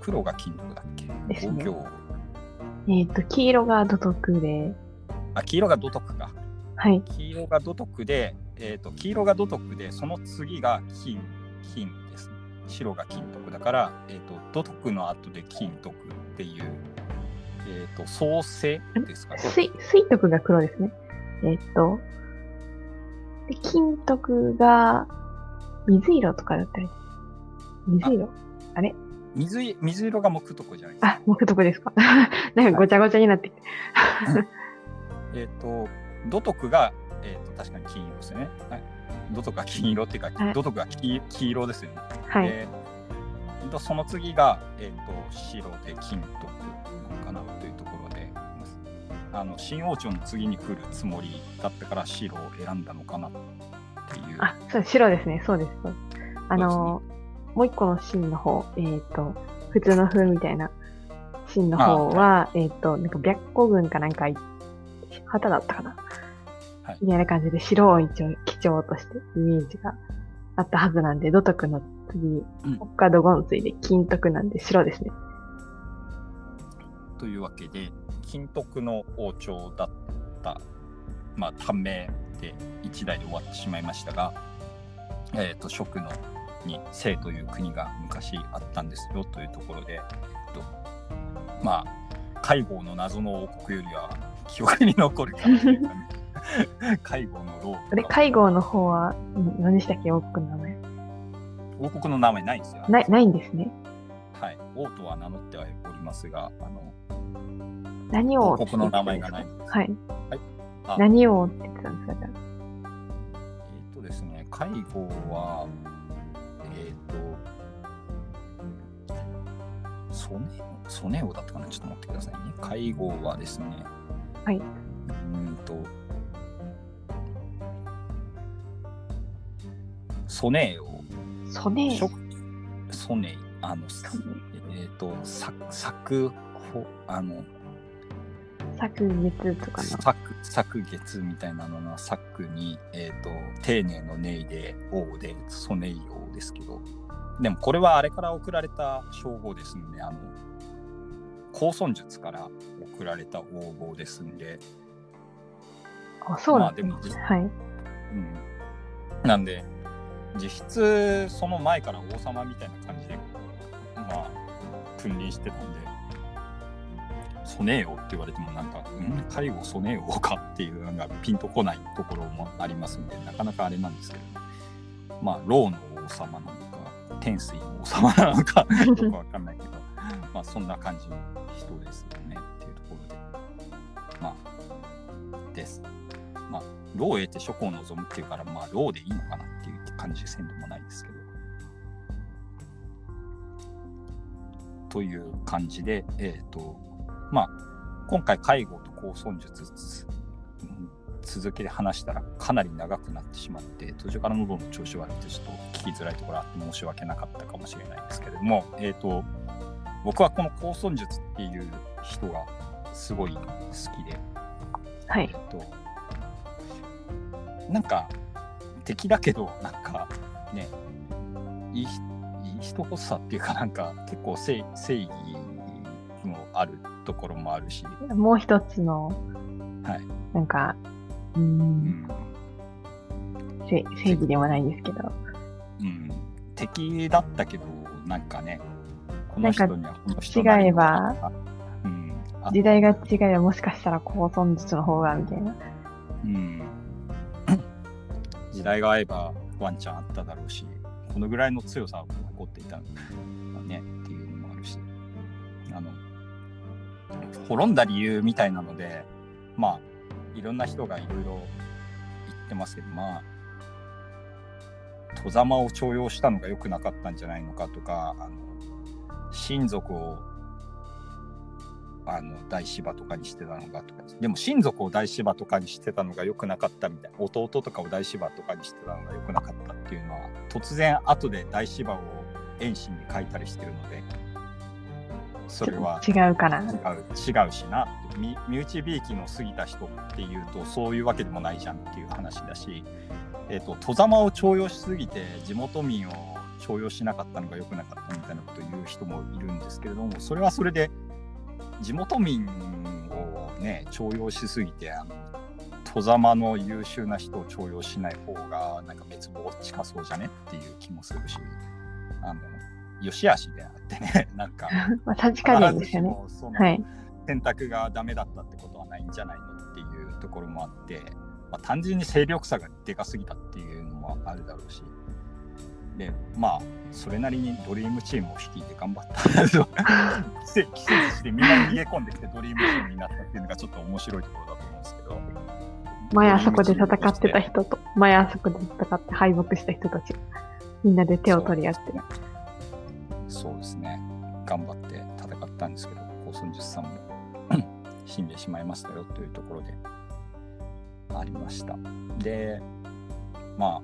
黒が金徳だっけ？ですね五行えっ、と、黄色が土徳で。あ、黄色が土徳か。はい。黄色が土徳で、えっ、と、黄色が土徳で、その次が金、金ですね。白が金徳だから、えっ、と、土徳の後で金徳っていう、えっ、と、創世ですかね。水、水徳が黒ですね。えっ、と、で金徳が水色とかだったり。水色？あれ？水い水色が木徳じゃないですか。あ、木徳ですか なんかごちゃごちゃになってきて。えっ、と、土徳が、えっ、と、確かに金色ですよね。はい。土徳が金色っていうか、はい土徳が黄黄色ですよね。はい。でとその次が、えー、と白で金徳なのかなというところであの新王朝の次に来るつもりだったから白を選んだのかなっていうあ、そう、白ですね。そうです。あの、もう一個の芯の方、えっ、と、普通の風みたいな芯の方は、えっ、と、なんか白虎軍かなんかい、旗だったかな。はい。みたいな感じで白を一応基調としてイメージがあったはずなんで、土徳の次、うん。北海道ゴンツイで金徳なんで白ですね。というわけで金徳の王朝だったまあ短命で一代で終わってしまいましたが、えー、と蜀のに清という国が昔あったんですよというところで、えっと、まあ海郷の謎の王国よりは記憶に残るかなというかね 海郷の老あれ、海郷の方は、ん何でしたっけ、王国の名前。王国の名前ないんですよ。ない、ないんですね。はい、王とは名乗ってはおりますが、あの何王王国の名前がないんです。はい。あ何王って言ってたんですか、じゃえっ、とですね、海郷は、えっ、と、ソネソネオだったかな？ちょっと待ってくださいね。海郷はですね、はいうーんと、ソネオ、あ。ソネショソネイ、あの、えっ、と、さ作法、あの、昨月とかの。作作月みたいなのの作に、えー、と丁寧の寧で王でソネイ王ですけど。でもこれはあれから送られた称号ですんであの高尊術から送られた王号ですんで、あ、そうなんですね。まあでもはい。うん、なんで実質その前から王様みたいな感じでまあ君臨してたんでソネー王って言われてもなんか「ん介護ソネー王か?」っていうのがピンとこないところもありますんでなかなかあれなんですけどまあローの王様なのか天水の王様なのか よくわかんないけどまあそんな感じの人ですよねっていうところでまあです。まあローへて諸行を望むっていうからまあローでいいのかなっていう感じせんでもないですけど。という感じで、えっ、と、まあ、今回、介護と高尊術続けて話したらかなり長くなってしまって、途中から喉の調子悪くて、ちょっと聞きづらいところあって申し訳なかったかもしれないんですけれども、えっ、と、僕はこの高尊術っていう人がすごい好きで、はいえ。っと、なんか敵だけど、なんかね、いいひいい人こそさっていうか、なんか結構正正義もあるところもあるし、もう一つの、はい。なんか、うー、うん。正義ではないんですけど、うん、敵だったけど、なんかね、この人にはこの人違えば、うん、あ時代が違えばもしかしたら高尊術の方が、みたいな。うん、時代が合えばワンチャンあっただろうし、このぐらいの強さを誇っていたんだねっていうのもあるし、あの、滅んだ理由みたいなので、まあ、いろんな人がいろいろ言ってますけど、まあ、戸様を重用したのが良くなかったんじゃないのかとか、あの親族をあの大芝とかにしてたのがとかでも親族を大芝とかにしてたのが良くなかったみたいな。弟とかを大芝とかにしてたのが良くなかったっていうのは突然後で大芝を遠心に書いたりしてるのでそれは違うかな。違う違うしな。身内びいきの過ぎた人っていうとそういうわけでもないじゃんっていう話だし、えー、と戸様を重用しすぎて地元民を重用しなかったのが良くなかったみたいなことを言う人もいるんですけれどもそれはそれで地元民をね重用しすぎてあの戸様の優秀な人を重用しない方がなんか滅亡近そうじゃねっていう気もするしあの良し悪しであってね なんか まあ、確かにですよね。選択がダメだったってことはないんじゃないのっていうところもあって、まあ、単純に勢力差がでかすぎたっていうのもあるだろうしでまあそれなりにドリームチームを率いて頑張った季節季節してみんな逃げ込んできてドリームチームになったっていうのがちょっと面白いところだと思うんですけど。前あそこで戦ってた人と、前あそこで戦って敗北した人たちが、みんなで手を取り合って。そうですね。頑張って戦ったんですけど高尊術さんも 死んでしまいましたよというところでありました。でま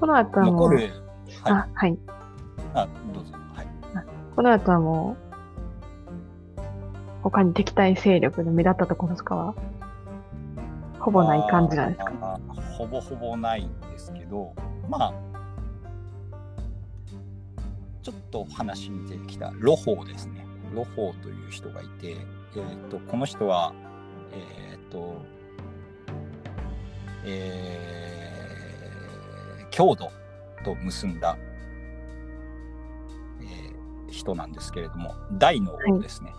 この後あはもう、はい。あ、はい。あどうぞ。はい。この後はもう、他に敵対勢力で目立ったところとかは、ほぼない感じなんですか？あーほぼほぼないんですけどまあちょっと話に出てきたロホーですね。ロホーという人がいて、えー、とこの人はえっ、とえー、郷土と結んだ、えー人なんですけれども大の王ですね、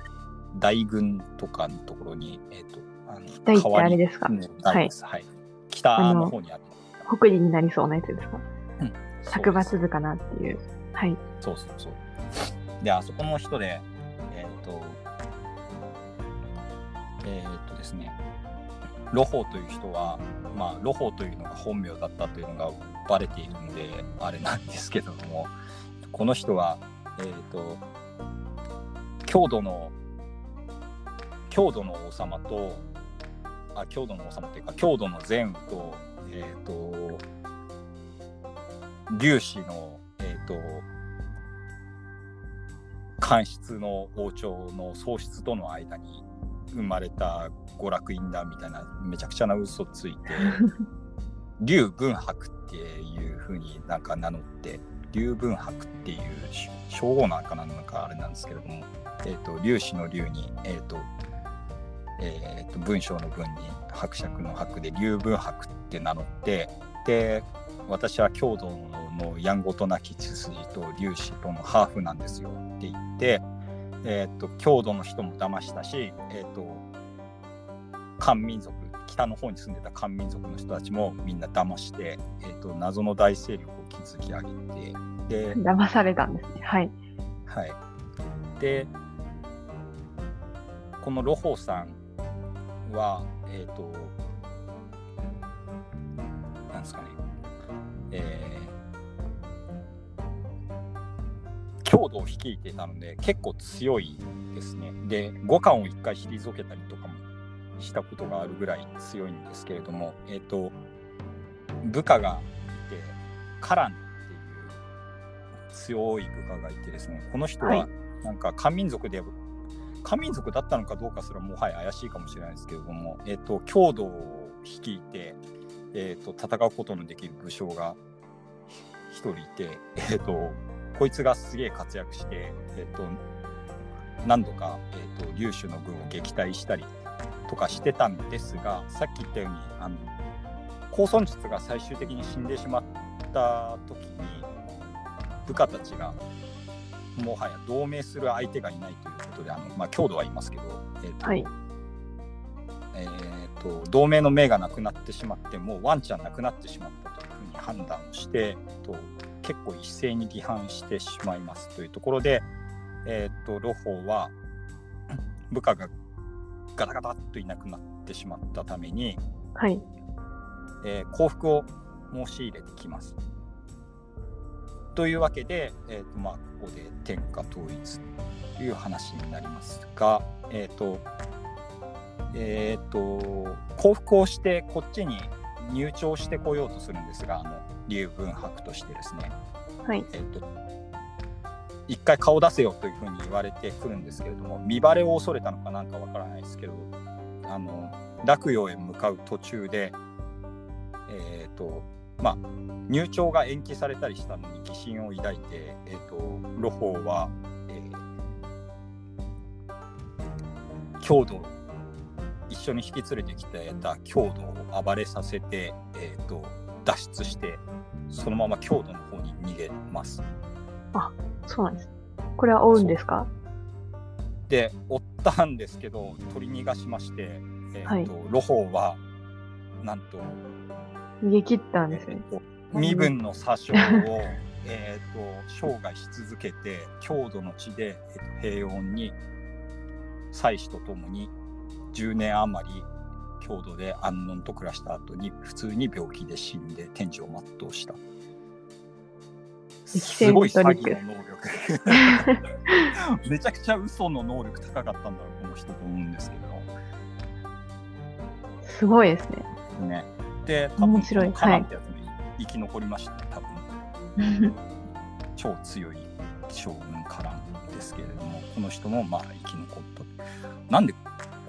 大軍とかのところに、えっ、と、あの大ってあれですか？代わりの大です。はい。北の方にある。北利になりそうなやつですか？そう作です抜図かなっていう。はい。そうそうそう。で、あそこの人で、えっ、と、えっ、とですね、ロホーという人は、まあ、ロホーというのが本名だったというのがバレているんで、あれなんですけども、この人は、えっ、と、郷土の、郷土の王様と、あ、郷土の王様っていうか、郷土の善雨と、えっ、と、粒子の、えっ、と、官室の王朝の喪失との間に生まれた娯楽院だみたいなめちゃくちゃな嘘ついて 劉文博っっていうふうになんか名乗って劉文博っていう称号なんかなのかあれなんですけれども、えー、と粒子の竜に、えーとえーと文章の文に伯爵の伯で劉文博って名乗ってで私は郷土のやんごとなき血筋と粒子とのハーフなんですよって言って、えー、と郷土の人も騙したし、えー、と漢民族北の方に住んでた漢民族の人たちもみんな騙して、えー、と謎の大勢力を築き上げてで、騙されたんですね。はい。はい、でこのロホさんはえっ、となんですかねえー郷土を率いていたので結構強いですねで五感を一回退けたりとかもしたことがあるぐらい強いんですけれどもえっ、と部下がいてカランっていう強い部下がいてですねこの人ははい。なんか漢民族で漢民族だったのかどうかすらもはや怪しいかもしれないですけれども、えっと郷土を率いて、えっと戦うことのできる武将が一人いて、えっとこいつがすげえ活躍して、えっと何度か、えっと劉州の軍を撃退したりとかしてたんですがさっき言ったようにあの高孫術が最終的に死んでしまった時に部下たちがもはや同盟する相手がいないということであの、まあ、郷土はいますけど、えーとはい。えーと同盟の命がなくなってしまってもうワンちゃんなくなってしまったというふうに判断をして、えーと結構一斉に離反してしまいますというところで、えー、とロホーは部下がガタガタっといなくなってしまったために、はい。えー降伏を申し入れてきます。というわけで、えーとまあ、ここで天下統一という話になりますが、えっ、と、えっ、と、降伏をしてこっちに入庁してこようとするんですが、あの、劉文博としてですね、はい。えっ、と、一回顔出せよというふうに言われてくるんですけれども、見バレを恐れたのかなんかわからないですけど、あの、洛陽へ向かう途中で、えっ、と、まあ、入庁が延期されたりしたのに疑心を抱いて、えー、とロホーは、えー郷土一緒に引き連れてきてた郷土を暴れさせて、えー、と脱出してそのまま郷土の方に逃げます。そうなんです。これは追うんですか？で追ったんですけど取り逃がしまして、えーとロホーはなんと逃げ切ったんですね。えーと身分の詐称を えーと生涯し続けて郷土の地で、えーと平穏に妻子と共に10年余り郷土で安穏と暮らした後に普通に病気で死んで天寿を全うした。歴す戦ごい詐欺の能力。めちゃくちゃ嘘の能力高かったんだろうこの人と思うんですけど。すごいですね。ね。で、多分面白いカナンってやつも生き残りましたね、多分。超強い将軍カランですけれども、この人もまあ生き残った。なんで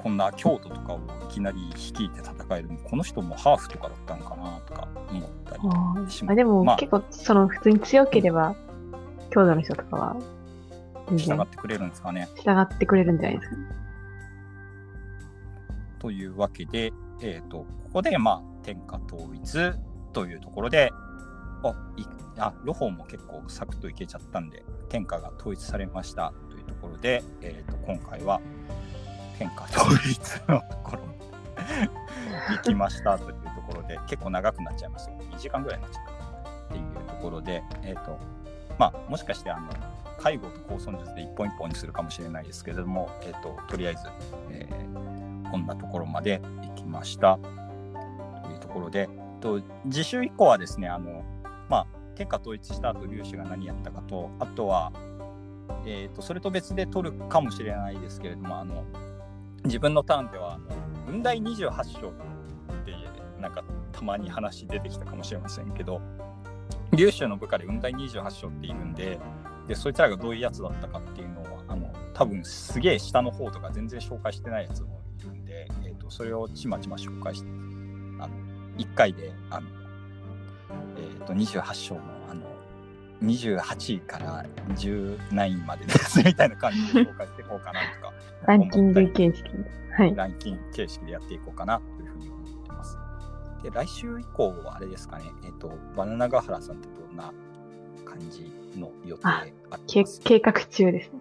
こんな京都とかをいきなり率いて戦えるのこの人もハーフとかだったのかなとか思ったりあします。ーあでも、まあ結構、その、普通に強ければ、郷土の人とかは、従ってくれるんですかね。従ってくれるんじゃないですか？ね。というわけで、えー、とここで、まあ、天下統一というところで、あいあロホも結構サクッといけちゃったんで、天下が統一されましたというところで、えー、と今回は天下統一のところに行きましたというところで、結構長くなっちゃいますよ。2時間ぐらいになっちゃったっていうところで、えーとまあ、もしかしてあの介護と高尊術で一本一本にするかもしれないですけれども、えー、ととりあえず、えーこんなところまで行きましたというところで、と次週以降はですね、あのまあ、天下統一した後、粒子が何やったかと、あとは、えー、とそれと別で取るかもしれないですけれども、あの自分のターンではあの、雲台28章ってなんかたまに話出てきたかもしれませんけど、粒子の部下で雲台28章っているんで、でそいつらがどういうやつだったかっていうのは、あの多分すげえ下の方とか全然紹介してないやつもいるんで、えー、とそれをちまちま紹介して、あの1回であの、えー、と28章28位から10何位までですみたいな感じで紹介していこうかなとか ランキング形式で。はい。ランキング形式でやっていこうかなというふうに思ってます。で、来週以降はあれですかね、えっ、と、バナナガハラさんってどんな感じの予定あ計画中ですね。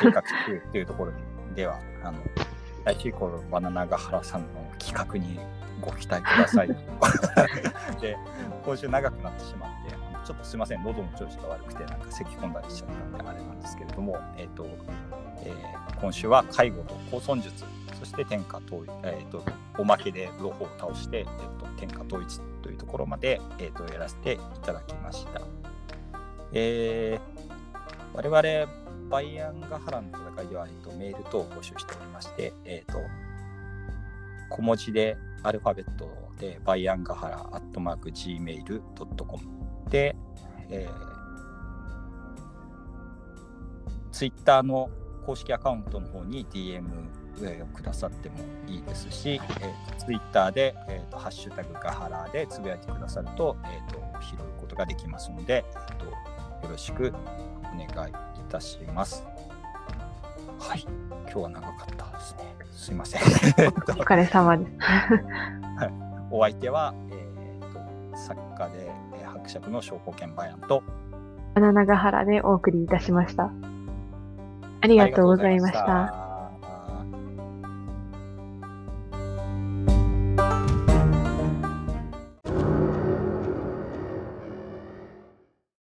計画中っていうところでは、あの、来週以降のバナナガハラさんの企画にご期待ください。で、今週長くなってしまって、ちょっとすいません、喉の調子が悪くて、なんか咳き込んだりしちゃったんで、あれなんですけれども、えっ、と、えー今週は介護と高尊術、そして天下統一、えっ、と、おまけでロホを倒して、えっ、と、天下統一というところまで、えっ、と、やらせていただきました。えー、我々、バイアンガハラの戦いでは、えっと、メール等を募集しておりまして、えっと、小文字でアルファベットで、バイアンガハラアットマーク Gmail.com で、えー、ツイッターの公式アカウントの方に DM をくださってもいいですし、えー、ツイッターで、えーと、ハッシュタグガハラでつぶやいてくださると、えーと、拾うことができますので、えーと、よろしくお願いいたします。はい、今日は長かったですね。すいません。お疲れ様です。お相手は、えー、と作家で、えー伯爵の証拠券バヤンとバナナガハラでお送りいたしました。ありがとうございました。